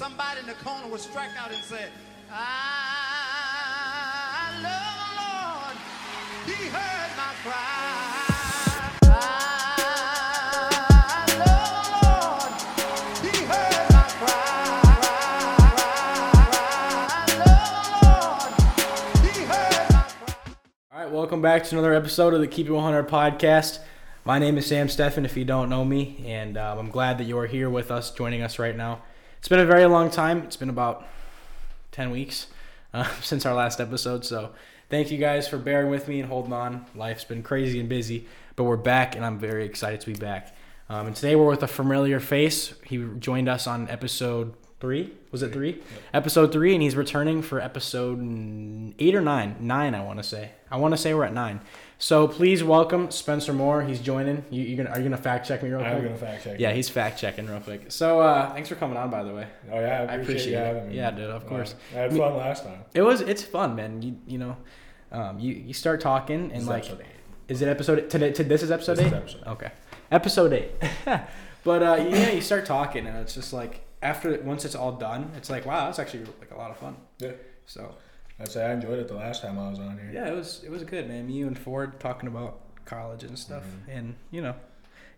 somebody in the corner would strike out and say, I love the Lord. He heard my cry. Welcome back to another episode of the Keep It 100 podcast. My name is Sam Steffen, if you don't know me, and um, I'm glad that you are here with us, joining us right now. It's been a very long time. It's been about 10 weeks uh, since our last episode, so thank you guys for bearing with me and holding on. Life's been crazy and busy, but we're back, and I'm very excited to be back. Um, and today we're with a familiar face. He joined us on episode three. Was it three? Episode three, and he's returning for episode eight or nine. Nine, I want to say. I want to say we're at nine. So please welcome Spencer Moore. He's joining. You, you gonna are you gonna fact check me real quick? I'm gonna fact check. Yeah, he's fact checking real quick. So uh, thanks for coming on, by the way. Oh yeah, I I appreciate, appreciate you it. having me. Yeah, dude, of Uh, course. I had fun last time. It was it's fun, man. You you know, um, you you start talking and This like, episode eight. is it episode today? To, this is episode This eight. is episode. Okay, episode eight. but uh, yeah, you start talking and it's just like after once it's all done, it's like wow, that's actually like a lot of fun. Yeah, So I'd say I enjoyed it the last time I was on here. yeah, it was it was good, man. Me and Ford talking about college and stuff, Mhm. and you know,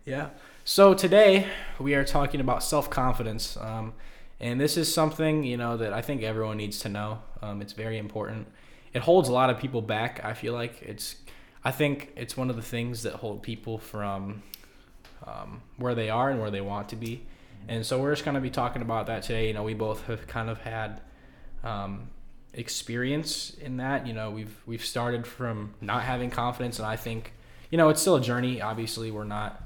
yeah. So today we are talking about self confidence, um, and this is something you know that I think everyone needs to know. Um, it's very important. It holds a lot of people back. I feel like it's. I think it's one of the things that hold people from um, where they are and where they want to be. And so we're just going to be talking about that today. You know, we both have kind of had um, experience in that. You know, we've we've started from not having confidence, and I think, you know, it's still a journey. Obviously, we're not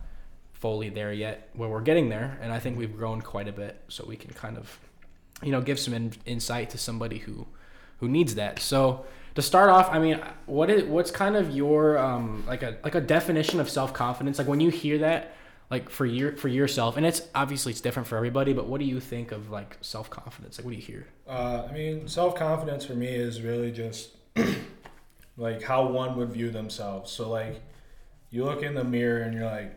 fully there yet. Where we're getting there, and I think we've grown quite a bit. So we can kind of, you know, give some in, insight to somebody who who needs that. So to start off, I mean, what is what's kind of your um like a like a definition of self confidence? Like when you hear that, like for your for yourself, and it's obviously it's different for everybody. But what do you think of like self confidence? Like what do you hear? Uh, I mean, self confidence for me is really just like how one would view themselves. So like, you look in the mirror and you're like,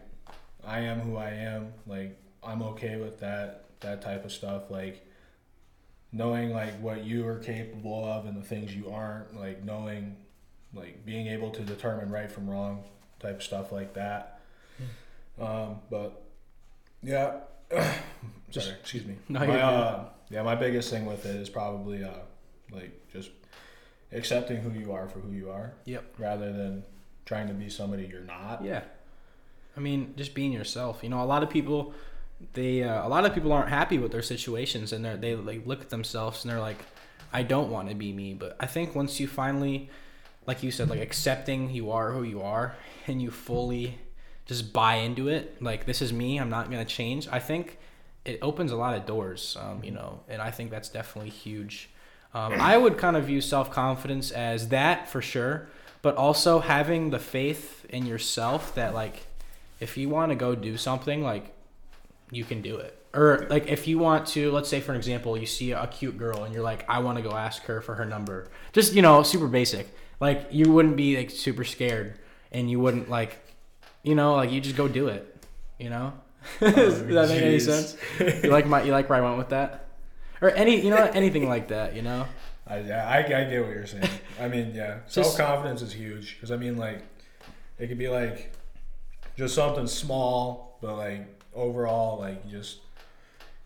I am who I am. Like I'm okay with that that type of stuff. Like knowing like what you are capable of and the things you aren't. Like knowing, like being able to determine right from wrong type stuff like that. Um, but yeah, sorry, excuse me. No, my, uh, yeah, my biggest thing with it is probably uh, like just accepting who you are for who you are, Yep. rather than trying to be somebody you're not. Yeah. I mean, just being yourself. You know, a lot of people, they, uh, a lot of people aren't happy with their situations, and they they like look at themselves and they're like, I don't want to be me. But I think once you finally, like you said, like accepting you are who you are, and you fully just buy into it, like this is me. I'm not gonna change. I think it opens a lot of doors. Um, you know, and I think that's definitely huge. Um, I would kind of view self confidence as that for sure, but also having the faith in yourself that like if you want to go do something like you can do it or like if you want to let's say for an example you see a cute girl and you're like i want to go ask her for her number just you know super basic like you wouldn't be like super scared and you wouldn't like you know like you just go do it you know does that make any sense you like my you like where i went with that or any you know anything like that you know I, yeah, I, I get what you're saying. I mean, yeah, self confidence is huge because I mean, like, it could be like just something small, but like overall, like you just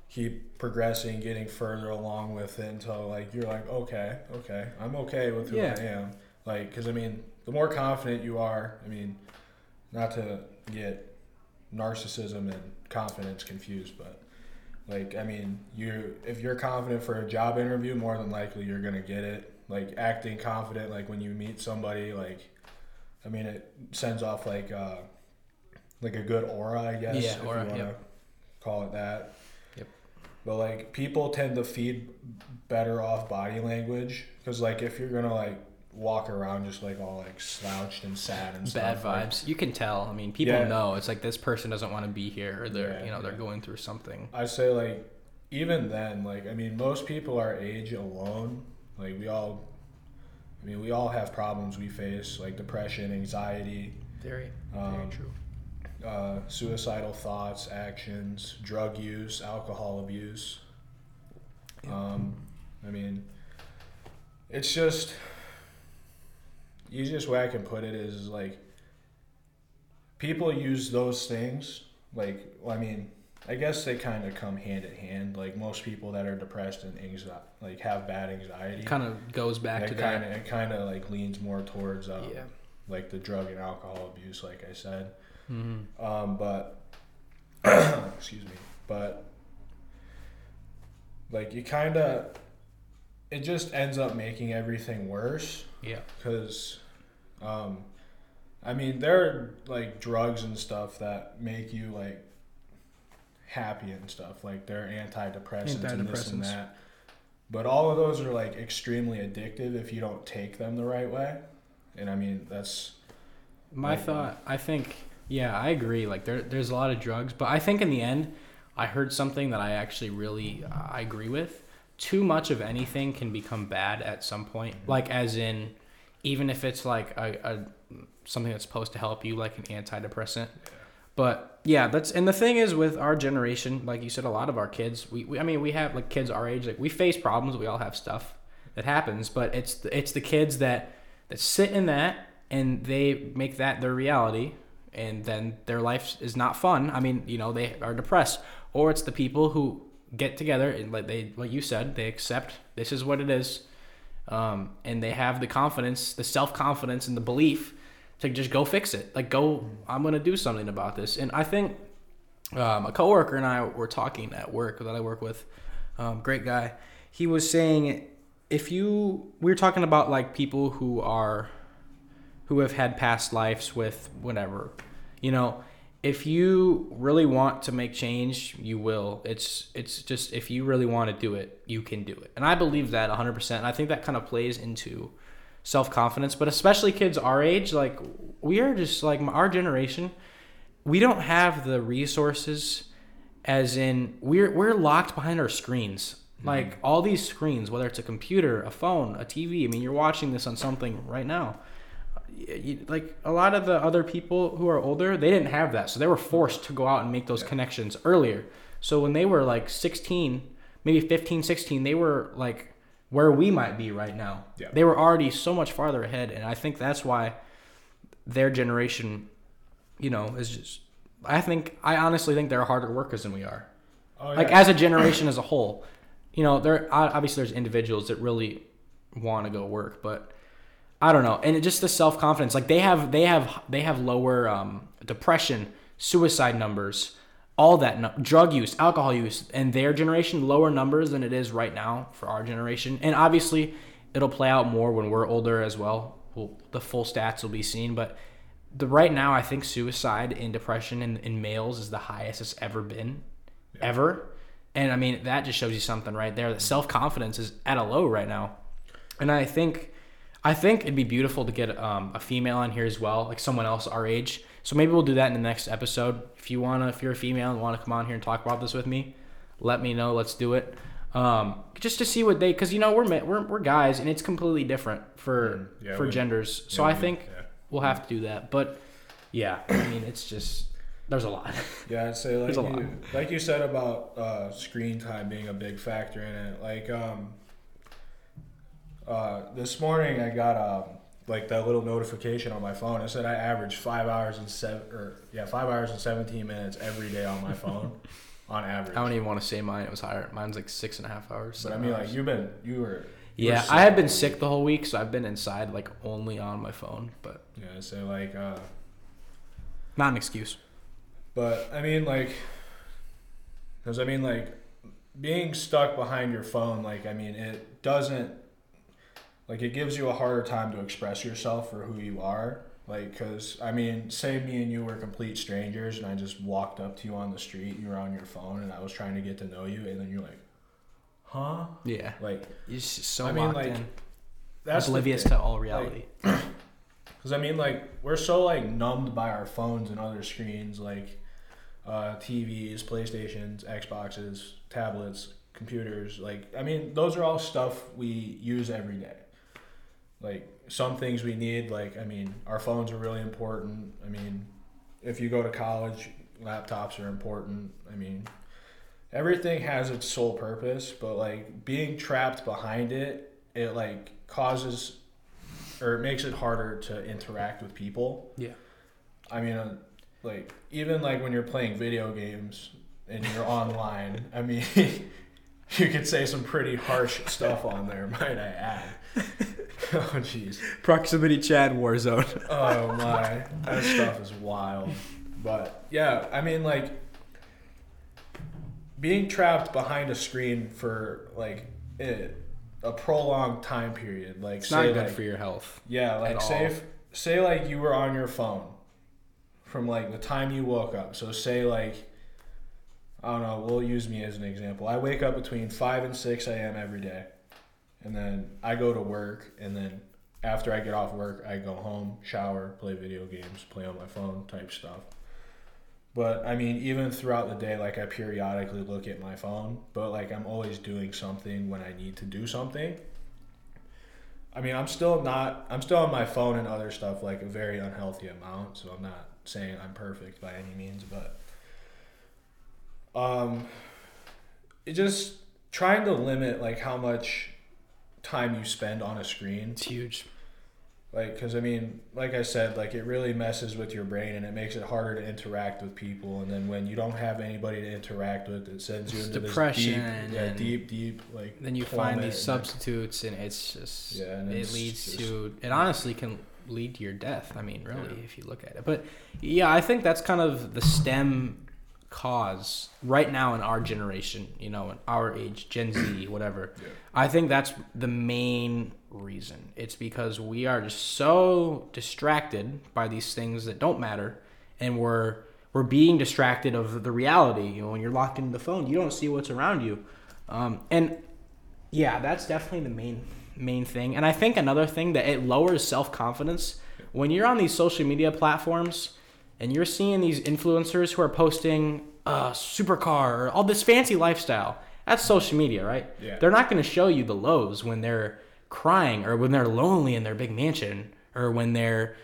keep progressing, getting further along with it until like you're like, okay, okay, I'm okay with who Yeah. I am. Like, because I mean, the more confident you are, I mean, not to get narcissism and confidence confused, but like, I mean, you if you're confident for a job interview, more than likely you're gonna get it. Like acting confident, like when you meet somebody, like, I mean, it sends off like uh, like a good aura, I guess. Yeah, if aura, you want to yep. call it that. Yep. But like people tend to feed better off body language because like if you're gonna like walk around just like all like slouched and sad and bad stuff, like, vibes. You can tell. I mean people Yeah. know. It's like this person doesn't want to be here or they're Yeah, you know they're going through something. I say like even then, like I mean, most people our age alone, like we all, I mean, we all have problems we face, like depression, anxiety, very Um, very true. uh, suicidal thoughts, actions, drug use, alcohol abuse. Um, I mean, it's just easiest way I can put it is like people use those things like well, I mean I guess they kind of come hand in hand like most people that are depressed and anxiety like have bad anxiety Kind of goes back to kind that. of it kind of like leans more towards um, Yeah. like the drug and alcohol abuse like I said hmm um, but excuse me, but like you kind of, it just ends up making everything worse Yeah. because, um, I mean, there are like drugs and stuff that make you like happy and stuff. Like they're antidepressants, and this and that. But all of those are like extremely addictive if you don't take them the right way. And I mean, that's My Like, thought, I think, yeah, I agree. Like there, there's a lot of drugs, but I think in the end, I heard something that I actually really uh, I agree with. Too much of anything can become bad at some point. Mm-hmm. Like as in, even if it's like a, a something that's supposed to help you, like an antidepressant. But yeah, that's and the thing is with our generation, like you said, a lot of our kids, we, we I mean, we have like kids our age, like we face problems. We all have stuff that happens, but it's the, it's the kids that that sit in that and they make that their reality, and then their life is not fun. I mean, you know, they are depressed, or it's the people who get together and like they like you said, they accept this is what it is, um, and they have the confidence, the self confidence, and the belief to just go fix it. Like, go, I'm gonna do something about this. And I think um, a coworker and I were talking at work that I work with, um, great guy. He was saying if you we were talking about like people who are who have had past lives with whatever, you know. If you really want to make change, you will. It's it's just if you really want to do it, you can do it. And I believe that 100%. And I think that kind of plays into self confidence, but especially kids our age, like we are just like our generation, we don't have the resources as in we're we're locked behind our screens. Mm-hmm. Like all these screens, whether it's a computer, a phone, a TV. I mean, you're watching this on something right now. You- like a lot of the other people who are older, they didn't have that, so they were forced to go out and make those connections earlier. So when they were like 16, maybe 15, 16, they were like where we might be right now. Yeah. They were already so much farther ahead, and I think that's why their generation, you know, is just. I think I honestly think they're harder workers than we are. oh, Like as a generation as a whole, you know, there obviously there's individuals that really want to go work, but I don't know. And it just the self confidence, like they have they have they have lower um, depression, suicide numbers, all that nu- drug use, alcohol use, and their generation lower numbers than it is right now for our generation. And obviously, it'll play out more when we're older as well. well the full stats will be seen, but the right now I think suicide and depression in, in males is the highest it's ever been, ever. And I mean that just shows you something right there. That self confidence is at a low right now, and I think I think it'd be beautiful to get um, a female on here as well, like someone else our age. So maybe we'll do that in the next episode. If you wanna, if you're a female and want to come on here and talk about this with me, let me know. Let's do it. Um, just to see what they, because you know we're, we're we're guys, and it's completely different for Mm, yeah, for we- genders. So Yeah, I think yeah. we'll have to do that. But yeah, I mean it's just there's a lot. Yeah, I'd say like There's a lot. you, like you said about uh, screen time being a big factor in it. Like um, uh, this morning I got um, like that little notification on my phone. It said I average five hours and seven or yeah five hours and seventeen minutes every day on my phone on average. I don't even want to say mine. It was higher. Mine's like six and a half hours. but I mean like you've been you were you Yeah, sick I have been sick the whole week, so I've been inside like only on my phone, but Yeah, so like uh, not an excuse. But I mean, like, because I mean, like, being stuck behind your phone, like, I mean, it doesn't, like, it gives you a harder time to express yourself for who you are. Like, because, I mean, say me and you were complete strangers and I just walked up to you on the street, and you were on your phone, and I was trying to get to know you, and then you're like, huh? Yeah, Like, you're just so I mean, like, in, that's oblivious to all reality. Because I mean, like we're so like numbed by our phones and other screens, like uh, TVs, PlayStations, Xboxes, tablets, computers. Like I mean, those are all stuff we use every day. Like some things we need, like I mean, our phones are really important. I mean, if you go to college, laptops are important. I mean, everything has its sole purpose, but like being trapped behind it, it like causes or it makes it harder to interact with people. Yeah. I mean, uh, like even like when you're playing video games and you're online. I mean, you could say some pretty harsh stuff on there, might I add. oh jeez. Proximity chat Warzone. Oh my, that stuff is wild. But yeah, I mean like being trapped behind a screen for like it, a prolonged time period, like It's not good like for your health. yeah, like say if, say like you were on your phone from like the time you woke up. So say like I don't know, we'll use me as an example. I wake up between 5 and 6 a.m. every day. And then I go to work and then after I get off work, I go home, shower, play video games, play on my phone type stuff. But I mean, even throughout the day, like I periodically look at my phone, but like I'm always doing something when I need to do something. I mean, I'm still not, I'm still on my phone and other stuff like a very unhealthy amount, so I'm not saying I'm perfect by any means, but um, it just trying to limit like how much time you spend on a screen It's huge. like because i mean like i said like it really messes with your brain and it makes it harder to interact with people and then when you don't have anybody to interact with it sends you It's into depression this deep yeah and deep deep like Then you find these substitutes, and it's just Yeah, and it leads just- to it. Honestly, can lead to your death. I mean, really, if you look at it. But yeah, I think that's kind of the stem cause right now in our generation. You know, in our age, Gen Z, whatever. Yeah. I think that's the main reason. It's because we are just so distracted by these things that don't matter, and we're we're being distracted of the reality. You know, when you're locked into the phone, you don't see what's around you, um, and yeah, that's definitely the main main thing. And I think another thing that it lowers self confidence when you're on these social media platforms and you're seeing these influencers who are posting a supercar or all this fancy lifestyle. That's social media, right? Yeah. They're not going to show you the lows when they're crying or when they're lonely in their big mansion or when they're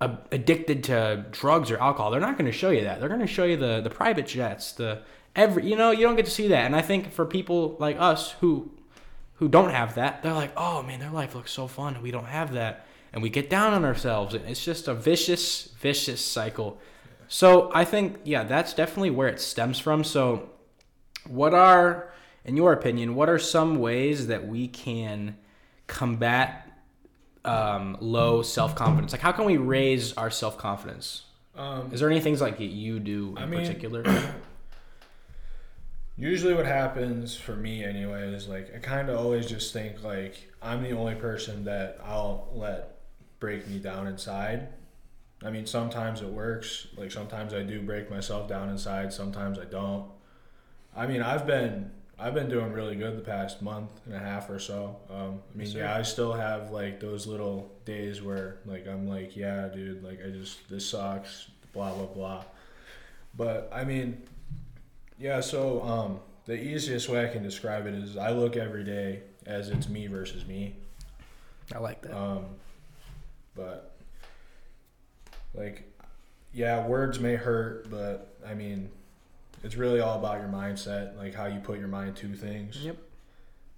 uh, addicted to drugs or alcohol. They're not going to show you that. They're going to show you the the private jets, the every you know, you don't get to see that. And I think for people like us who who don't have that, they're like, "Oh man, their life looks so fun and we don't have that." And we get down on ourselves and it's just a vicious vicious cycle. So, I think yeah, that's definitely where it stems from. So, what are in your opinion, what are some ways that we can combat um, low self confidence? Like, how can we raise our self confidence? um Is there any things like that you do in I mean- particular? usually what happens for me anyway is like i kind of always just think like i'm the only person that i'll let break me down inside. I mean sometimes it works. Like sometimes i do break myself down inside sometimes i don't. I mean i've been i've been doing really good the past month and a half or so. Um, i mean yeah i still have like those little days where like i'm like yeah dude like i just this sucks blah blah blah. But i mean yeah, so um, the easiest way I can describe it is I look every day as it's me versus me. I like that. Um, but like, yeah, words may hurt, but I mean, it's really all about your mindset, like how you put your mind to things. Yep.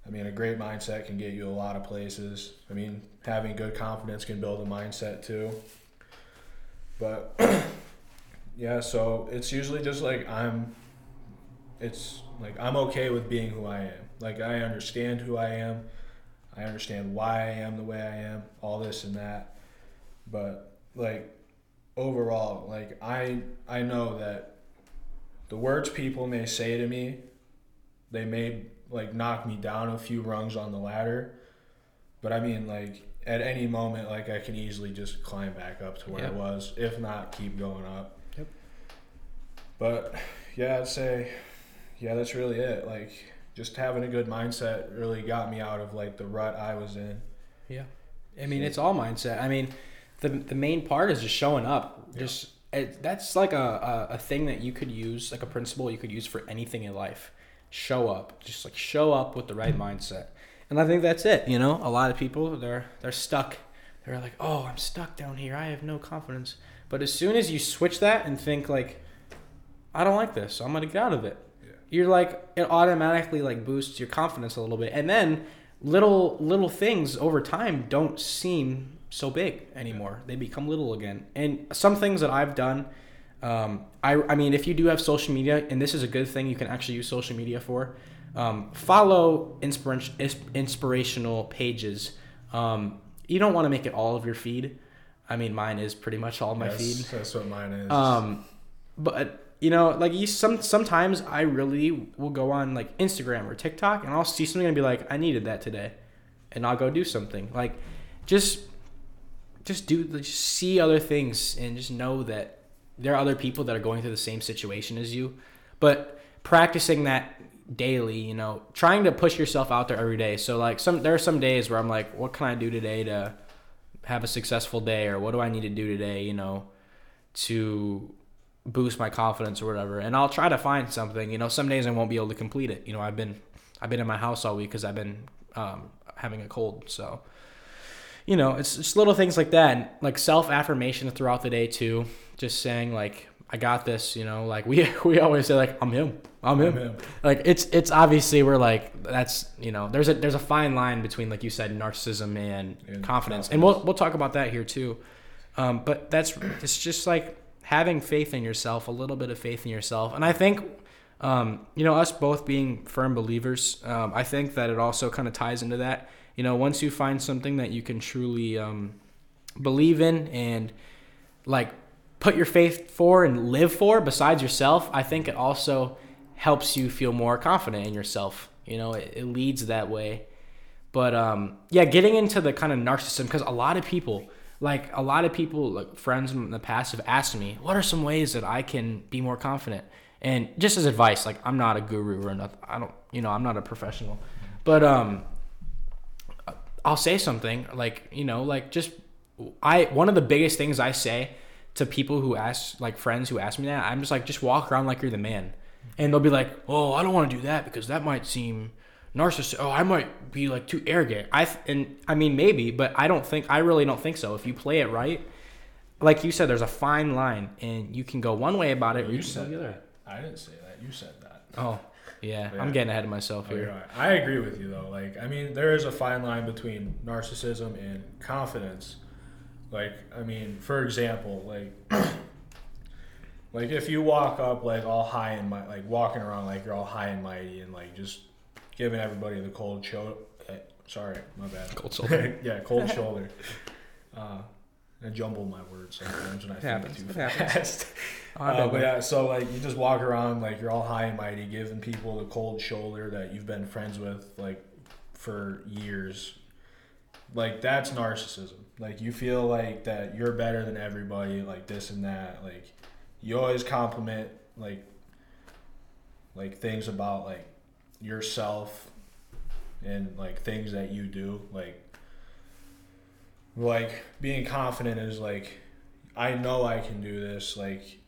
I mean, a great mindset can get you a lot of places. I mean, having good confidence can build a mindset too. But yeah, so it's usually just like I'm it's like I'm okay with being who I am. Like I understand who I am. I understand why I am the way I am, all this and that. But like overall, like I I know that the words people may say to me, they may like knock me down a few rungs on the ladder. But I mean like at any moment like I can easily just climb back up to where Yep. I was, if not keep going up. Yep. But yeah, I'd say yeah, that's really it. Like just having a good mindset really got me out of like the rut I was in. Yeah, I mean it's all mindset. I mean, the the main part is just showing up. Just it, that's like a, a a thing that you could use, like a principle you could use for anything in life. Show up, just like show up with the right mindset. And I think that's it. You know, a lot of people they're they're stuck. They're like, oh, I'm stuck down here. I have no confidence. But as soon as you switch that and think like, I don't like this, so I'm gonna get out of it Yeah. you're like it automatically like boosts your confidence a little bit and then little little things over time don't seem so big anymore. They become little again. And some things that I've done, um, I I mean, if you do have social media, and this is a good thing, you can actually use social media for. Um, follow inspiration inspirational pages. Um, you don't want to make it all of your feed. I mean, mine is pretty much all my Yes, feed. That's what mine is. Um, but you know, like you some sometimes I really will go on like Instagram or TikTok and I'll see something and be like, I needed that today, and I'll go do something. Like, just just do just see other things and just know that there are other people that are going through the same situation as you, but practicing that daily, you know, trying to push yourself out there every day. So like some there are some days where I'm like, what can I do today to have a successful day or what do I need to do today, you know, to boost my confidence or whatever. And I'll try to find something. You know, some days I won't be able to complete it. You know, I've been I've been in my house all week because I've been um, having a cold. So, you know, it's just little things like that, and like self affirmation throughout the day too. Just saying like I got this. You know, like we we always say like I'm him. I'm him. I'm him. Like it's it's obviously we're like that's you know there's a there's a fine line between like you said narcissism and, And confidence. and we'll we'll talk about that here too. Um, but that's it's just like having faith in yourself, a little bit of faith in yourself, and I think um, you know us both being firm believers. Um, I think that it also kind of ties into that. You know, once you find something that you can truly um, believe in and like put your faith for and live for besides yourself, I think it also helps you feel more confident in yourself. You know, it, it leads that way. But um, yeah, getting into the kind of narcissism because a lot of people, like a lot of people, like friends in the past, have asked me, "What are some ways that I can be more confident?" And just as advice, like I'm not a guru or nothing. I don't, you know, I'm not a professional, but um, I'll say something like you know, like just I one of the biggest things I say to people who ask like friends who ask me that, I'm just like just walk around like you're the man. And they'll be like, "Oh, I don't want to do that because that might seem narcissistic. Oh, I might be like too arrogant." I th- and I mean maybe, but I don't think I really don't think so. If you play it right, like you said, there's a fine line, and you can go one way about it, or You you can go said the other. that. I didn't say that. You said that. Oh, yeah, I'm getting ahead of myself Oh, you're here. right. I agree with you though. Like, I mean, there is a fine line between narcissism and confidence. Like, I mean, for example, like, like if you walk up like all high and mi- like walking around like you're all high and mighty and like just giving everybody the cold shoulder. Sorry, my bad. Cold shoulder. yeah, cold shoulder. Uh, I jumble my words sometimes when I think happens. too It fast. Oh, Uh, but yeah, so like you just walk around like you're all high and mighty, giving people the cold shoulder that you've been friends with like for years. Like that's narcissism. Like you feel like that you're better than everybody, like this and that. Like you always compliment like like things about like yourself and like things that you do. Like like being confident is like I know I can do this. Like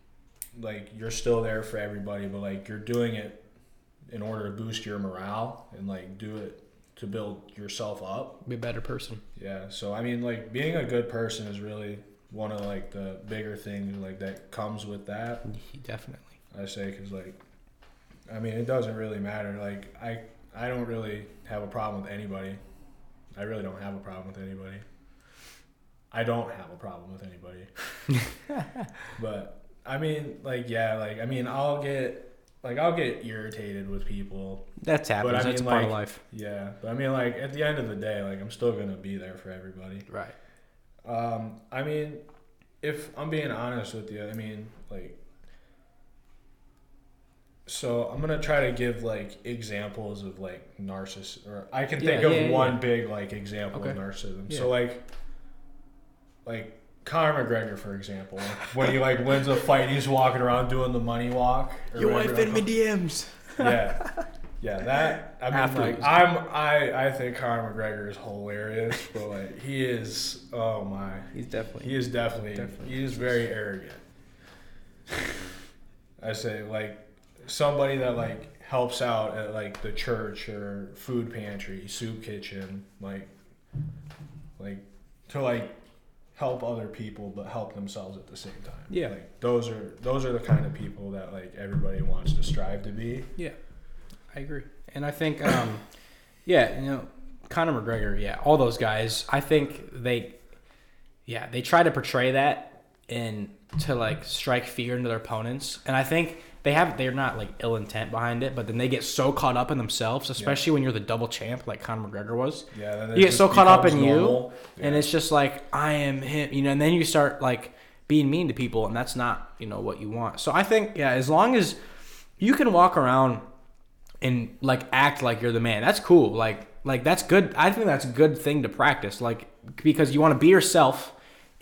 like you're still there for everybody, but like you're doing it in order to boost your morale and like do it to build yourself up. Be a better person. Yeah. So I mean, like being a good person is really one of like the bigger things like that comes with that. Definitely. I say because like, I mean, it doesn't really matter. Like I I don't really have a problem with anybody. I really don't have a problem with anybody. I don't have a problem with anybody. but I mean, like yeah, like I mean, I'll get like I'll get irritated with people. That's happens. I mean, That's part of life. Yeah, but I mean, like at the end of the day, like I'm still gonna be there for everybody. Right. Um, I mean, if I'm being honest with you, I mean, like, so I'm gonna try to give like examples of like narcissist, or I can think Yeah, of yeah, one big like example of narcissism. So like, like Conor McGregor, for example, when he like wins a fight, he's walking around doing the money walk. or Your whatever wife in me call- DMs. yeah, yeah. That I mean, After like, I'm I I think Conor McGregor is hilarious, but like he is oh my. He's definitely. He is definitely, Definitely. he is very arrogant. I say like somebody that like helps out at like the church or food pantry, soup kitchen, like like to like help other people but help themselves at the same time. Yeah. Like those are those are the kind of people that like everybody wants to strive to be. Yeah, I agree, and I think, um, yeah, you know, Conor McGregor, yeah, all those guys. I think they, yeah, they try to portray that and to like strike fear into their opponents, and I think they have they're not like ill intent behind it, but then they get so caught up in themselves, especially when you're the double champ like Conor McGregor was. Yeah, You get so caught up in normal. you, and it's just like I am him, you know, and then you start like being mean to people, and that's not you know what you want. So I think yeah, as long as you can walk around and like act like you're the man, that's cool. Like like that's good. I think that's a good thing to practice. Like because you want to be yourself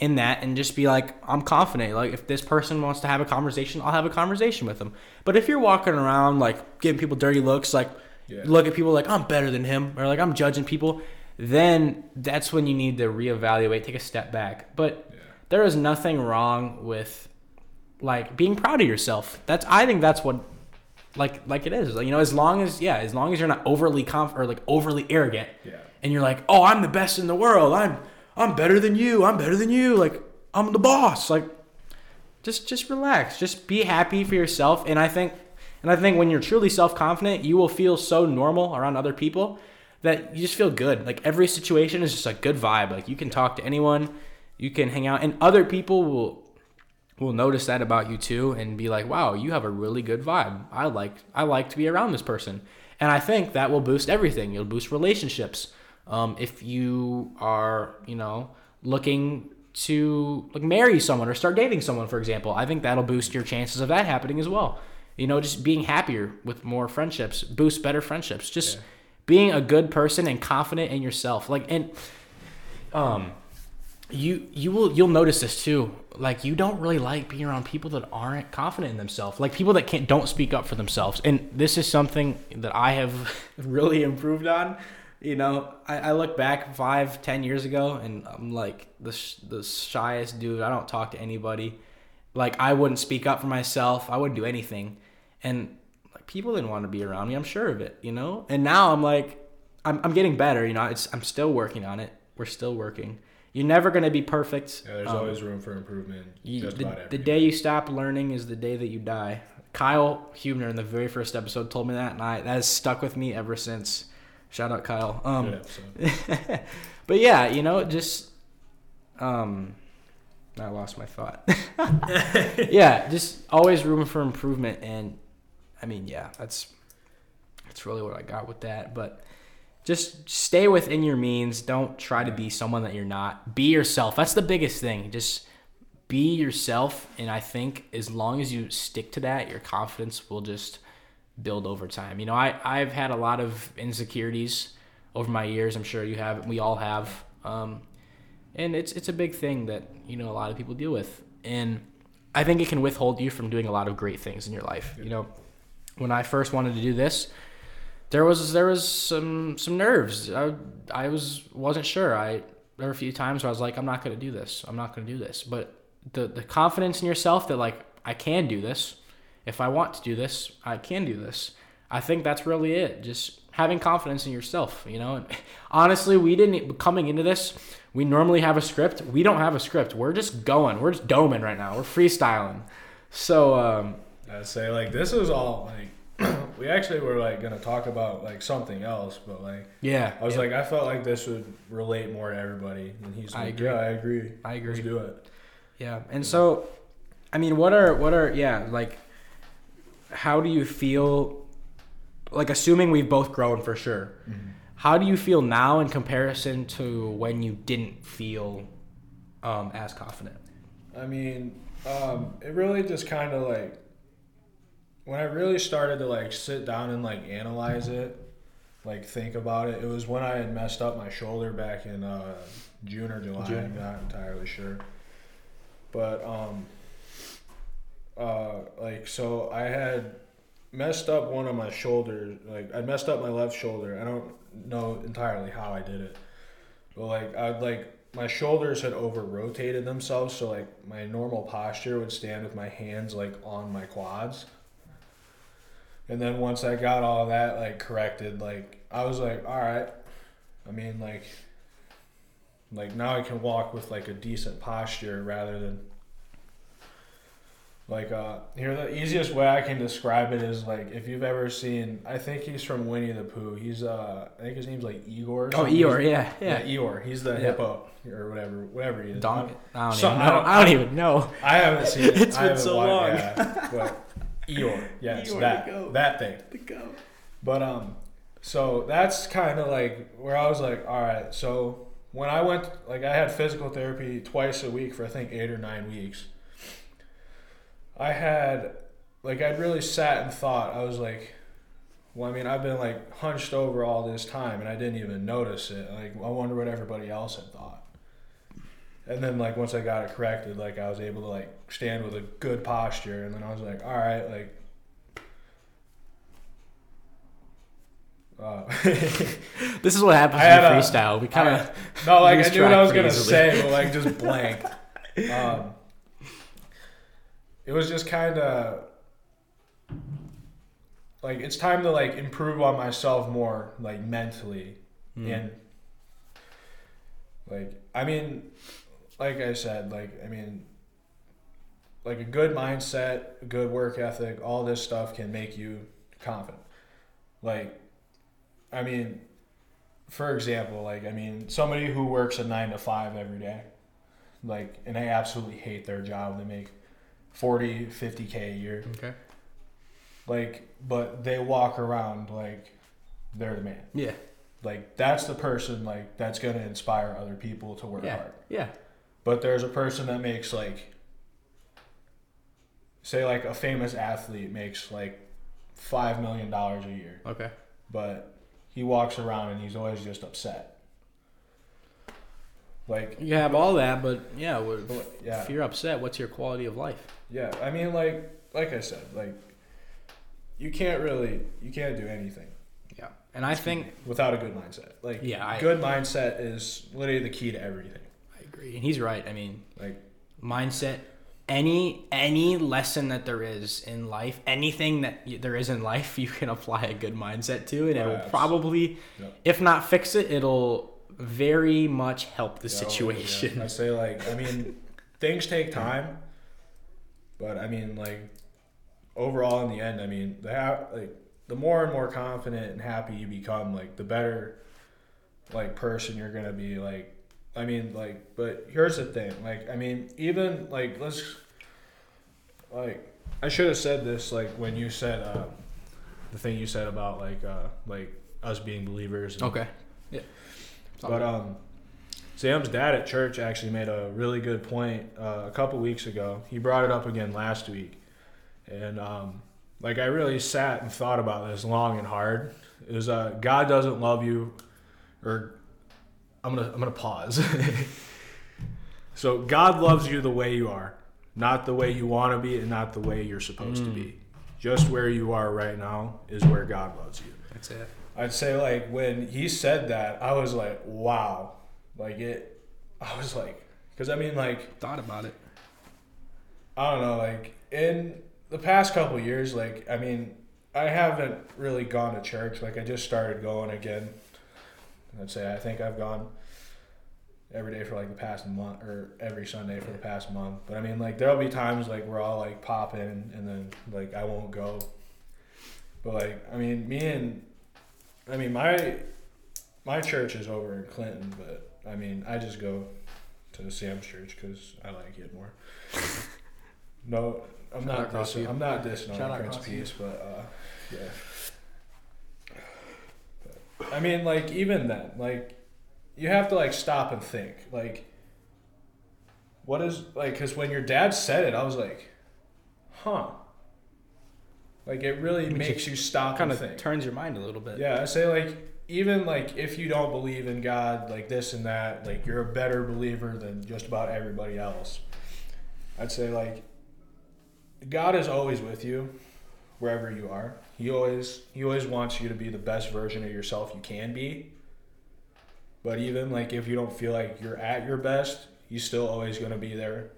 in that and just be like I'm confident. Like if this person wants to have a conversation, I'll have a conversation with them. But if you're walking around like giving people dirty looks, like Yeah. look at people like I'm better than him or like I'm judging people, then that's when you need to reevaluate, take a step back. But Yeah. there is nothing wrong with like being proud of yourself. That's I think that's what like like it is. Like, you know, as long as yeah, as long as you're not overly conf or like overly arrogant, Yeah. and you're like, oh, I'm the best in the world. I'm I'm better than you. I'm better than you. Like I'm the boss. Like just just relax. Just be happy for yourself. And I think and I think when you're truly self confident, you will feel so normal around other people that you just feel good. Like every situation is just a good vibe. Like you can talk to anyone, you can hang out, and other people will will notice that about you too and be like, "Wow, you have a really good vibe. I like I like to be around this person." And I think that will boost everything. It'll boost relationships. Um, if you are, you know, looking to like marry someone or start dating someone, for example, I think that'll boost your chances of that happening as well. You know, just being happier with more friendships, boost better friendships. Just Yeah. being a good person and confident in yourself. Like and um you you will you'll notice this too like you don't really like being around people that aren't confident in themselves like people that can't don't speak up for themselves and this is something that i have really improved on you know i, I look back five ten years ago and i'm like the, sh- the shyest dude. I don't talk to anybody. Like i wouldn't speak up for myself. I wouldn't do anything. And like people didn't want to be around me. I'm sure of it you know? And now i'm like i'm, I'm getting better you know? It's i'm still working on it. We're still working. You're never going to be perfect. Yeah, there's Um, always room for improvement. you, the, the day you stop learning is the day that you die. Kyle hubner in the very first episode told me that and I, that has stuck with me ever since shout out kyle um, but yeah, you know, just um I lost my thought. yeah, just always room for improvement and I mean, yeah, that's that's really what I got with that, but just stay within your means. Don't try to be someone that you're not. Be yourself. That's the biggest thing. Just be yourself and I think as long as you stick to that, your confidence will just build over time. You know, I I've had a lot of insecurities over my years. I'm sure you have. We all have. Um, and it's it's a big thing that you know a lot of people deal with, and I think it can withhold you from doing a lot of great things in your life. You know, when I first wanted to do this, there was there was some some nerves. I I was wasn't sure. I there were a few times where I was like, I'm not gonna do this. I'm not gonna do this. But the the confidence in yourself that like I can do this. If I want to do this, I can do this. I think that's really it. Just having confidence in yourself, you know. And honestly, we didn't coming into this. We normally have a script. We don't have a script. We're just going. We're just doming right now. We're freestyling. So um, I'd say like this is all like we actually were like gonna talk about like something else, but like yeah, I was yeah. like I felt like this would relate more to everybody, and he's I like, agree. yeah, I agree. I agree. Let's do it. Yeah, and so, I mean, what are what are yeah like, how do you feel? Like, assuming we've both grown for sure, how do you feel now in comparison to when you didn't feel um, as confident? I mean, um, it really just kind of like when I really started to like sit down and like analyze it, like think about it. It was when I had messed up my shoulder back in uh, June or July. I'm not entirely sure, but um, uh, like so I had messed up one of my shoulders. Like I messed up my left shoulder. I don't know entirely how I did it, but like I'd like my shoulders had over rotated themselves, so like my normal posture would stand with my hands like on my quads. And then once I got all that like corrected, like I was like, all right. I mean, like, like now I can walk with like a decent posture rather than Like uh, here, the easiest way I can describe it is like if you've ever seen. I think he's from Winnie the Pooh. He's uh, I think his name's like Igor. Oh. Eeyore, yeah, Yeah, yeah. Eeyore. He's the Yeah. hippo or whatever, whatever he is. Donkey. I don't, Some- even I don't- I don't even know. I haven't seen it. It's I been so long. Yeah, but Eeyore. Yeah, it's Eeyore, the that goat. that thing. But um, so that's kind of like where I was like, all right. So when I went, like, I had physical therapy twice a week for I think eight or nine weeks. I had, like, I'd really sat and thought. I was like, well, I mean, I've been like hunched over all this time, and I didn't even notice it. Like, I wonder what everybody else had thought. And then, like, once I got it corrected, like, I was able to like stand with a good posture, and then I was like, all right, like. Uh, This is what happens in a- freestyle. We kind of no, like I knew what I was gonna easily. say, but like just blank. Um, it was just kind of like it's time to like improve on myself more, like mentally, Mm. and like I mean, like I said, like I mean, like a good mindset, a good work ethic, all this stuff can make you confident. Like, I mean, for example, like I mean, somebody who works a nine to five every day, like, and they absolutely hate their job. They make 40, 50 k a year, okay. like, but they walk around like they're the man. Yeah, Like that's the person like that's gonna inspire other people to work yeah, hard. yeah. But there's a person that makes like, say like a famous athlete makes like five million dollars a year, Okay. but he walks around and he's always just upset. Like You have all that, but yeah, yeah, if you're upset, what's your quality of life? yeah. I mean, like like I said, like you can't really you can't do anything Yeah, and I think without a good mindset. Like Yeah, I- good mindset is literally the key to everything. I agree, and he's right. I mean, Like mindset. Any any lesson that there is in life, anything that there is in life, you can apply a good mindset to, and Oh, it'll probably, Yep. if not fix it, it'll very much help the Yeah, oh, situation. yeah. I say like I mean things take time, but I mean like overall in the end, I mean the ha- like the more and more confident and happy you become, like the better like person you're gonna be. Like I mean like, but here's the thing, like I mean even like let's like I should have said this like when you said uh, the thing you said about like uh, like us being believers. And, Okay. But um, Sam's dad at church actually made a really good point uh, a couple weeks ago. He brought it up again last week, and um, like I really sat and thought about this long and hard. Is uh, God doesn't love you, or I'm gonna I'm gonna pause. so God loves you the way you are, not the way you want to be, and not the way you're supposed to be. Just where you are right now is where God loves you. That's it. I'd say like when he said that, I was like, wow, like it. I was like, because I mean, like Thought about it. I don't know, like in the past couple years, like I mean, I haven't really gone to church. Like I just started going again. I'd say I think I've gone every day for like the past month or every Sunday for the past month. But I mean, like there'll be times like where I'll like pop in and then like I won't go. But like I mean, me and I mean my my church is over in Clinton, but I mean I just go to Sam's church because I like it more. No, I'm Shout not dissing. I'm not dissing Shout on Prince Peace, but uh, yeah. But, I mean, like even then, like you have to like stop and think, like what is like because when your dad said it, I was like, huh. Like it really Makes you makes you stop Kind of turns your mind a little bit. Yeah, I say like even like if you don't believe in God, like this and that, like you're a better believer than just about everybody else. I'd say like God is always with you wherever you are. He always he always wants you to be the best version of yourself you can be. But even like if you don't feel like you're at your best, he's still always going to be there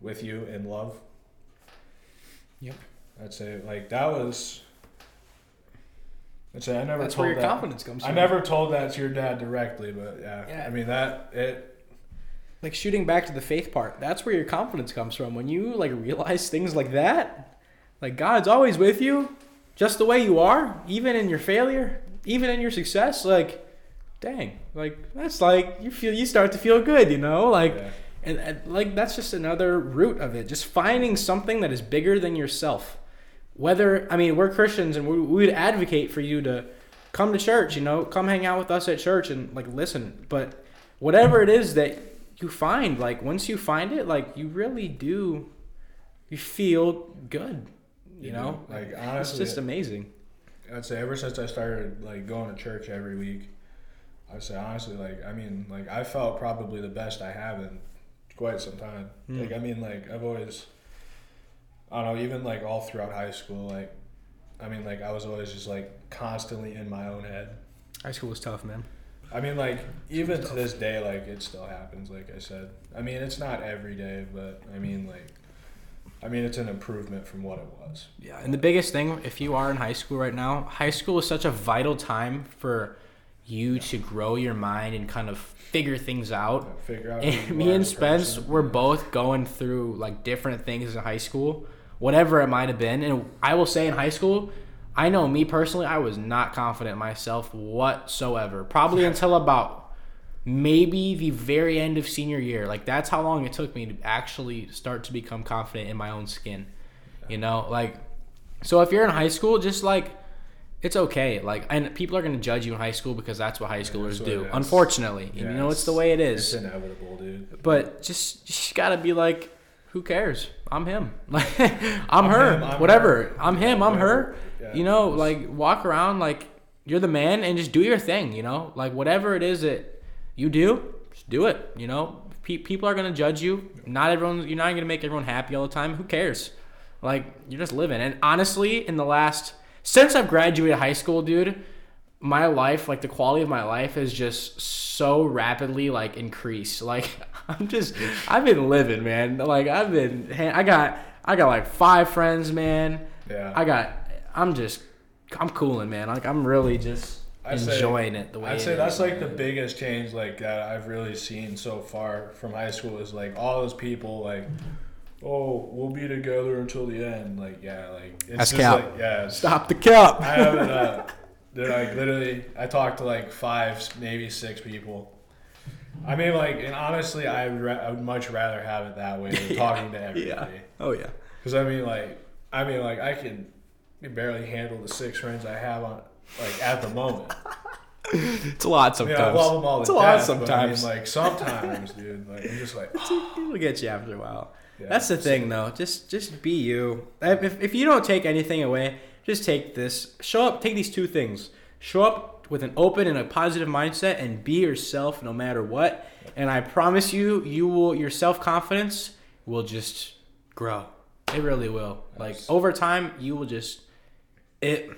with you in love. Yep. I'd say like that was I'd say I never That's told where your that. confidence comes I from. never told that to your dad directly, but yeah. Yeah. I mean that it like shooting back to the faith part, that's where your confidence comes from. When you like realize things like that, like God's always with you, just the way you are, even in your failure, even in your success. Like, dang, like that's like you feel you start to feel good, you know, like. Yeah. And, and like that's just another root of it. Just finding something that is bigger than yourself. Whether I mean we're Christians and we we would advocate for you to come to church, you know, come hang out with us at church and like listen. But whatever it is that you find, like once you find it, like you really do, you feel good. You You know, do. Like, honestly, it's just amazing. I'd say ever since I started like going to church every week, I'd say honestly, like I mean, like I felt probably the best I have in quite some time. Hmm. Like I mean, like I've always, I don't know, even like all throughout high school, like I mean, like I was always just like constantly in my own head. High school was tough, man. I mean, like even to this day, like it still happens. Like I said, I mean, it's not every day, but I mean, like, I mean, it's an improvement from what it was. Yeah, and the biggest thing, if you are in high school right now, high school is such a vital time for you to grow your mind and kind of figure things out. Figure out. And me and Spence person. were both going through like different things in high school, whatever it might have been. And I will say in high school, I know me personally, I was not confident in myself whatsoever. Probably until about maybe the very end of senior year. Like that's how long it took me to actually start to become confident in my own skin. You know, like so if you're in high school, just like it's okay. Like and people are gonna judge you in high school because that's what high schoolers what do. Unfortunately, Yeah, you know it's the way it is. It's inevitable, dude. But just just gotta be like, who cares? I'm him. Like I'm, I'm her. him, I'm Whatever. her. I'm him. I'm her. Yeah, you know, like walk around like you're the man and just do your thing. You know, like whatever it is that you do, just do it. You know, Pe- people are gonna judge you. Not everyone. You're not gonna make everyone happy all the time. Who cares? Like you're just living. And honestly, in the last since I've graduated high school, dude, my life, like the quality of my life, has just so rapidly like increased. Like I'm just, I've been living, man. Like I've been, I got, I got like five friends, man. Yeah. I got, I'm just, I'm cooling, man. Like I'm really just I'd say- enjoying it the way. I'd it say is. that's like the biggest change like that I've really seen so far from high school is like all those people like, oh, we'll be together until the end. Like yeah, like it's That's just cap. like yeah. it's- Stop the cup. I haven't. Uh, dude, like literally, I talked to like five, maybe six people. I mean, like, and honestly, I would, ra- I would much rather have it that way than talking to yeah. everybody. Oh yeah. Because I mean, like, I mean, like, I can barely handle the six friends I have on, like, at the moment. It's a lot I mean, sometimes. I love them all it's a lot sometimes. But I mean, like, sometimes, dude, like, I'm just like, It'll get you after a while. Yeah. That's the thing, though. Just just be you. If, if you don't take anything away, just take this. Show up. Take these two things. Show up with an open and a positive mindset, and be yourself no matter what. And I promise you, you will. Your self confidence will just grow. It really will. Like over time, you will just it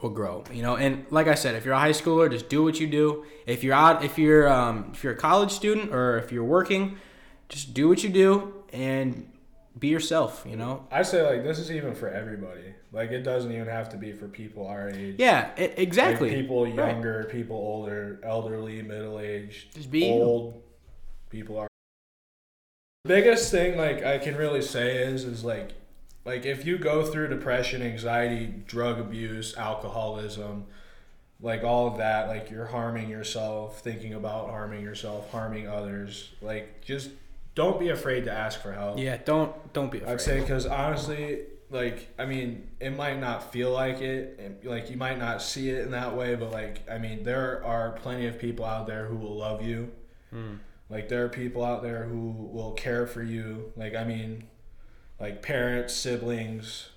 will grow. You know, and like I said, if you're a high schooler, just do what you do. If you're out, if you're um, if you're a college student or if you're working, just do what you do and be yourself. You know. I say, like, this is even for everybody. Like, it doesn't even have to be for people our age. Yeah, it, exactly. Like people Right. younger, people older, elderly, middle aged, Just be you. old. People are. Biggest thing like I can really say is is like, like if you go through depression, anxiety, drug abuse, alcoholism, like all of that, like you're harming yourself, thinking about harming yourself, harming others. Like just don't be afraid to ask for help. Yeah, don't don't be afraid. I'd say because honestly, like I mean, it might not feel like it, and, like you might not see it in that way, but like I mean, there are plenty of people out there who will love you. Hmm. Like there are people out there who will care for you. Like I mean, like parents, siblings,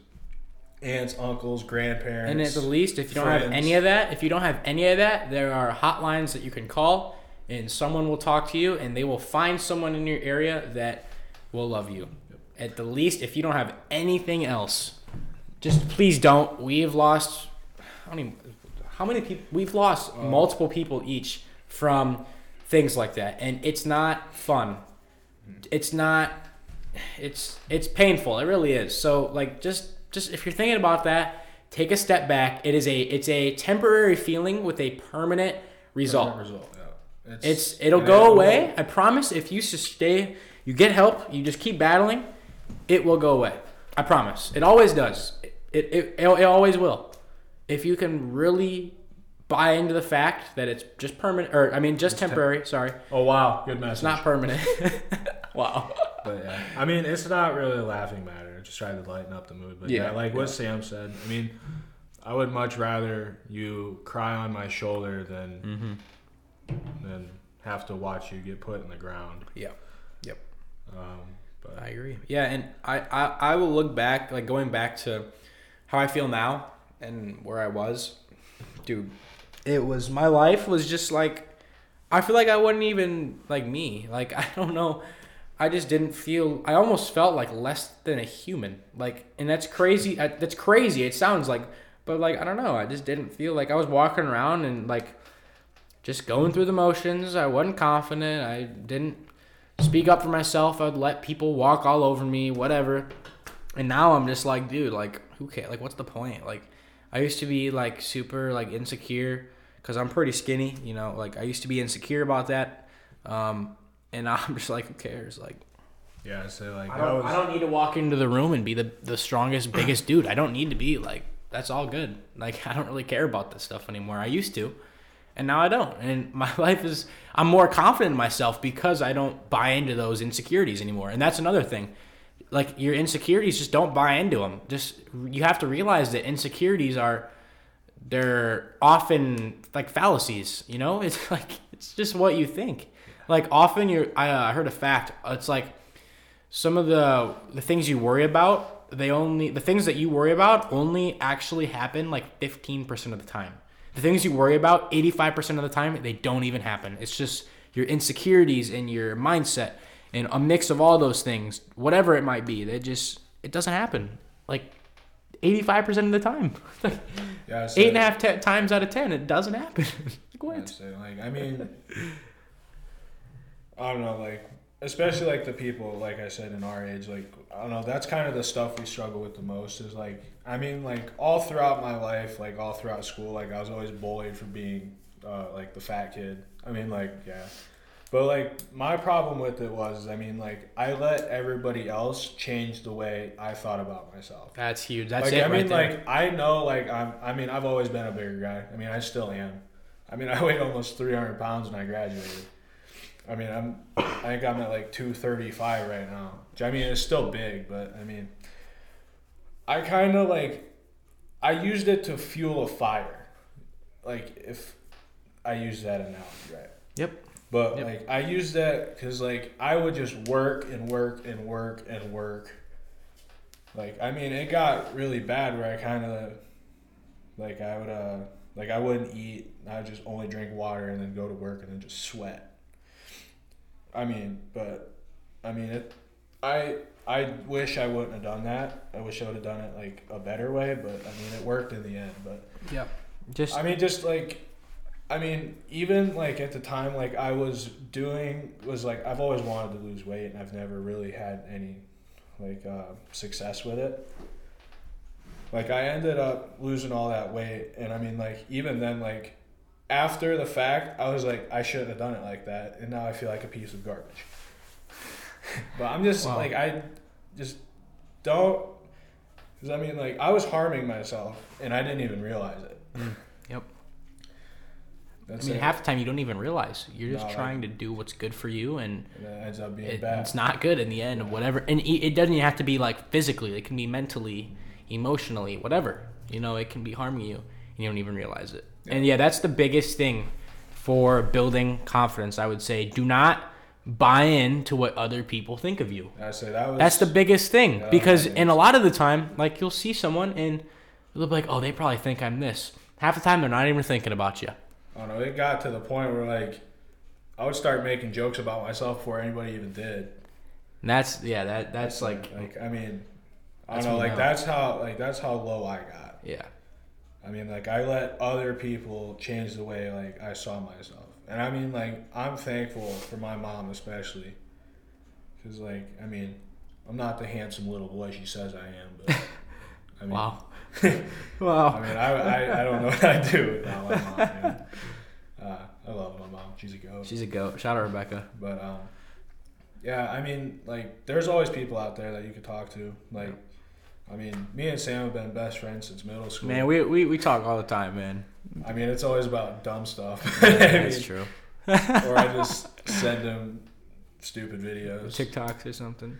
aunts, uncles, grandparents. And at the least, if you don't have any of that, if you don't have any of that, there are hotlines that you can call, and someone will talk to you, and they will find someone in your area that will love you. At the least, if you don't have anything else, just please don't. We've lost, I don't even, how many people? We've lost oh. multiple people each from things like that, and it's not fun. It's not. It's it's painful. It really is. So like, just just if you're thinking about that, take a step back. It is a it's a temporary feeling with a permanent result. result. Yeah. It's it'll go away. will- I promise. If you just stay, you get help. You just keep battling. It will go away. I promise. It always does. It it it, it always will. If you can really buy into the fact that it's just permanent, or I mean, just temporary. sorry, Oh wow, good message. it's not permanent. wow. But yeah, I mean, it's not really a laughing matter. Just try to lighten up the mood. But yeah, Yeah, like what Sam said. I mean, I would much rather you cry on my shoulder than Mm-hmm. Than have to watch you get put in the ground. Yeah. Yep. Um, but I agree. Yeah, and I, I I will look back, like going back to how I feel now and where I was, dude. It was my life was just like I feel like I wasn't even like me. Like I don't know. I just didn't feel. I almost felt like less than a human. Like, and that's crazy. uh, That's crazy. It sounds like, but like I don't know. I just didn't feel like I was walking around and like just going through the motions. I wasn't confident. I didn't speak up for myself. I'd let people walk all over me, whatever. And now I'm just like, dude, like, who cares? Like, what's the point? Like, I used to be like super like insecure because I'm pretty skinny, you know. Like, I used to be insecure about that. Um, and now I'm just like, who cares? Like, yeah, so like I don't, was, I don't need to walk into the room and be the, the strongest, biggest dude. I don't need to be like, that's all good. Like, I don't really care about this stuff anymore. I used to. And now I don't. And my life is, I'm more confident in myself because I don't buy into those insecurities anymore. And that's another thing. Like, your insecurities, just don't buy into them. Just, you have to realize that insecurities are, they're often like fallacies, you know? It's like, it's just what you think. Like, often you're, I uh, heard a fact. It's like, some of the the things you worry about they only the things that you worry about only actually happen like 15% of the time the things you worry about 85% of the time they don't even happen. It's just your insecurities and your mindset and a mix of all those things whatever it might be they just it doesn't happen. Like 85% of the time. Like yeah, so, eight and a half te- times out of 10 it doesn't happen. Like yeah, so, like I mean, I don't know, like especially like the people like I said in our age, like I don't know, that's kind of the stuff we struggle with the most. Is like I mean, like all throughout my life, like all throughout school, like I was always bullied for being uh, like the fat kid. I mean, like yeah. But like my problem with it was, I mean, like I let everybody else change the way I thought about myself. that's huge that's like it I mean, right like I know, like I'm. I mean, I've always been a bigger guy. I mean, I still am. I mean, I weighed almost 300 pounds when I graduated. I mean, I'm. I think I'm at like 235 right now. I mean, it's still big, but I mean, I kind of like. I used it to fuel a fire, like if I use that analogy right. yep But Yep. like I used that because like I would just work and work and work and work. Like I mean, it got really bad where I kind of like I would uh like I wouldn't eat. I would just only drink water and then go to work and then just sweat. I mean, but I mean it. I I wish I wouldn't have done that. I wish I would have done it like a better way. But I mean, it worked in the end. But yeah, just I mean, just like, I mean, even like at the time, like I was doing was like I've always wanted to lose weight, and I've never really had any like uh, success with it. Like I ended up losing all that weight, and I mean, like even then, like after the fact, I was like, I shouldn't have done it like that, and now I feel like a piece of garbage. but I'm just Wow. like I just don't. Cause I mean, like I was harming myself, and I didn't even realize it. Mm, yep That's I mean, it. half the time you don't even realize you're just No, like- trying to do what's good for you, and and it ends up being it, bad. it's not good in the end. Whatever, and it it doesn't even have to be like physically. It can be mentally, emotionally, whatever. You know, it can be harming you, and you don't even realize it. And yeah, that's the biggest thing for building confidence. I would say, do not buy in to what other people think of you. I say that was. That's the biggest thing Yeah, because, and a lot of the time, like you'll see someone and they'll be like, "Oh, they probably think I'm this." Half the time, they're not even thinking about you. I don't know. It got to the point where like, I would start making jokes about myself before anybody even did. And that's yeah, that that's like like I mean, I don't know. Like that's how like that's how low I got. yeah, I mean, like I let other people change the way like I saw myself, and I mean, like I'm thankful for my mom especially, because like I mean, I'm not the handsome little boy she says I am, but I mean, wow, I mean, I, I, I don't know what I do without my mom. Man. Uh, I love my mom. She's a goat. She's a goat. Shout out Rebecca. But um, yeah, I mean, like, there's always people out there that you could talk to. Like, I mean, me and Sam have been best friends since middle school. Man, we, we, we talk all the time, man. I mean, it's always about dumb stuff. That's mean, true. or I just send him stupid videos. TikToks or something.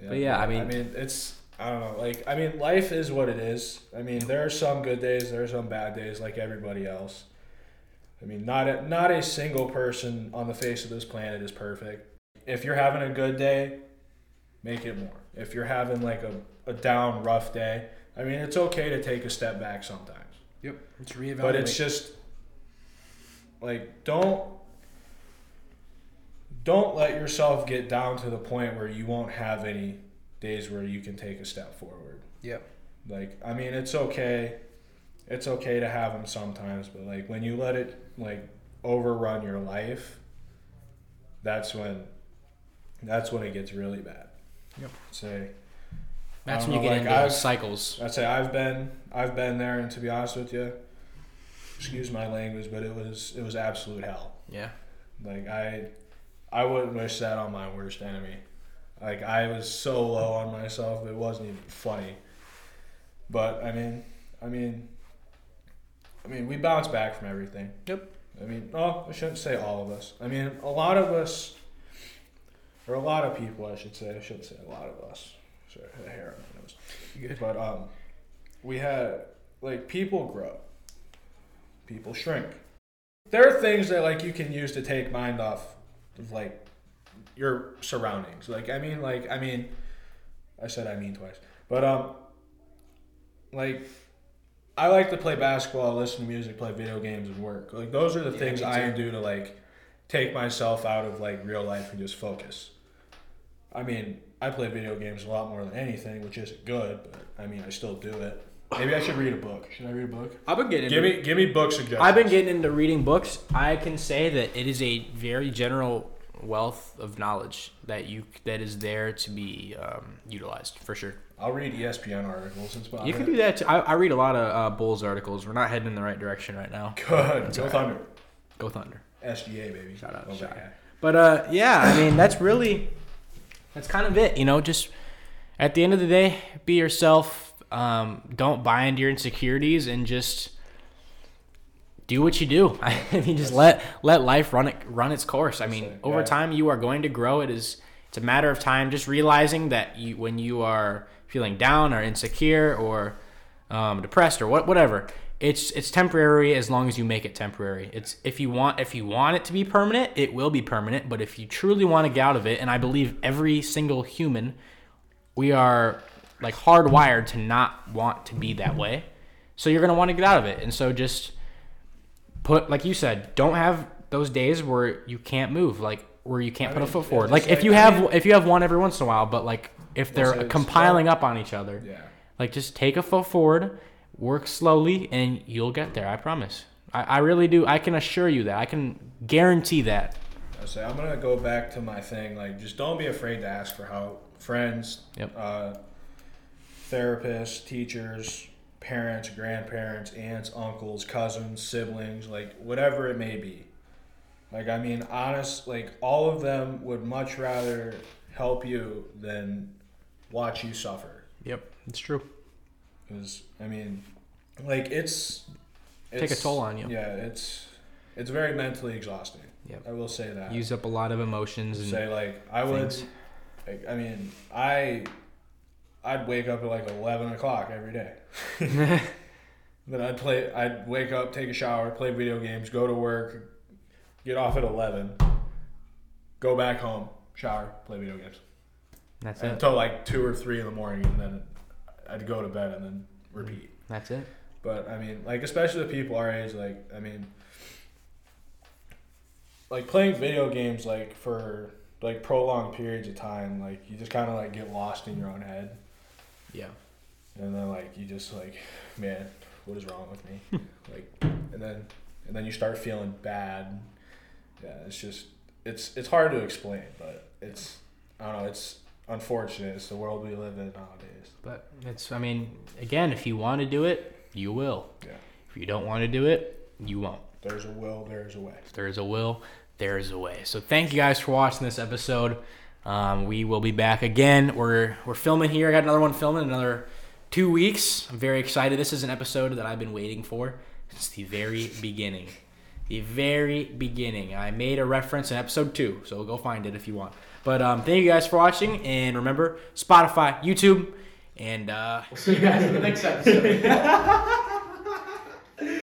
Yeah, But yeah, I mean- I mean, it's I don't know. Like, I mean, life is what it is. I mean, there are some good days, there are some bad days, like everybody else. I mean, not a, not a single person on the face of this planet is perfect. If you're having a good day, make it more. If you're having like a, a down, rough day, I mean, it's okay to take a step back sometimes. Yep. It's reevaluate. But it's just like don't don't let yourself get down to the point where you won't have any days where you can take a step forward. Yep. Like I mean, it's okay. It's okay to have them sometimes, but like when you let it like overrun your life, that's when that's when it gets really bad. Yep. Say That's when you get know, into I've- cycles. I'd say I've been I've been there, and to be honest with you, excuse my language, but it was it was absolute hell. Yeah. Like I I wouldn't wish that on my worst enemy. Like I was so low on myself, it wasn't even funny. But I mean, I mean, I mean, we bounce back from everything. Yep. I mean, oh, I shouldn't say all of us. I mean, a lot of us, or a lot of people, I should say. I shouldn't say a lot of us. Sorry, I had hair on my nose. Good. But um, we had like people grow, people shrink. There are things that like you can use to take mind off of like your surroundings. Like I mean, like I mean, I said I mean twice, but um, like I like to play basketball, listen to music, play video games, and work. Like those are the Yeah, things I do to like take myself out of like real life and just focus. I mean, I play video games a lot more than anything, which isn't good, but I mean, I still do it. Maybe I should read a book. Should I read a book? I've been getting Give me, give me book suggestions. I've been getting into reading books. I can say that it is a very general wealth of knowledge that you that is there to be um, utilized for sure. I'll read ESPN articles and stuff. You can do that. Too. I, I read a lot of uh, Bulls articles. We're not heading in the right direction right now. Good. Go right. Thunder. Go Thunder. SGA baby. Shout out, Oh, shout yeah. But uh, yeah, I mean that's really that's kind of it. You know, just at the end of the day, be yourself. Um, don't buy into your insecurities and just do what you do. I mean, just let let life run it run its course. I mean, over time you are going to grow. It is it's a matter of time. Just realizing that you when you are feeling down or insecure or um, depressed or what whatever. It's it's temporary as long as you make it temporary. It's if you want if you want it to be permanent, it will be permanent. But if you truly want to get out of it, and I believe every single human, we are like hardwired to not want to be that way. So you're gonna want to get out of it, and so just put like you said, don't have those days where you can't move, like where you can't I put a foot forward. Like if like- you I have mean- if you have one every once in a while, but like if they're compiling up on each other, Yeah. like just take a foot forward, work slowly, and you'll get there. I promise. I, I really do. I can assure you that. I can guarantee that. I say I'm gonna go back to my thing. Like, just don't be afraid to ask for help. Friends, Yep. uh, therapists, teachers, parents, grandparents, aunts, uncles, cousins, siblings, like whatever it may be. Like, I mean, honest, like all of them would much rather help you than watch you suffer. Yep, it's true. Because I mean, like it's, Take a toll on you. Yeah, it's it's very mentally exhausting. Yep. I will say that. Use up a lot of emotions and say like I would. Like, I mean, I I'd wake up at like eleven o'clock every day. then I'd play. I'd wake up, take a shower, play video games, go to work, get off at eleven, go back home, shower, play video games That's it. until like two or three in the morning, and then I'd go to bed and then mm. repeat. That's it. But I mean, like especially the people our age, like I mean, like playing video games like for like prolonged periods of time, like you just kind of like get lost in your own head, Yeah. and then like you just like, man, what is wrong with me? like, and then and then you start feeling bad. Yeah, it's just it's it's hard to explain, but it's I don't know, it's unfortunate. It's the world we live in nowadays. But it's. I mean, again, if you want to do it, you will. Yeah. If you don't want to do it, you won't. there's a will, there's a way. If there is a will, there is a way. So thank you guys for watching this episode. Um, we will be back again. We're we're filming here. I got another one filming in another two weeks. I'm very excited. This is an episode that I've been waiting for since the very beginning. The very beginning. I made a reference in episode two, so go find it if you want. But um, thank you guys for watching, and remember Spotify, YouTube, and uh, we'll see you guys in the next episode.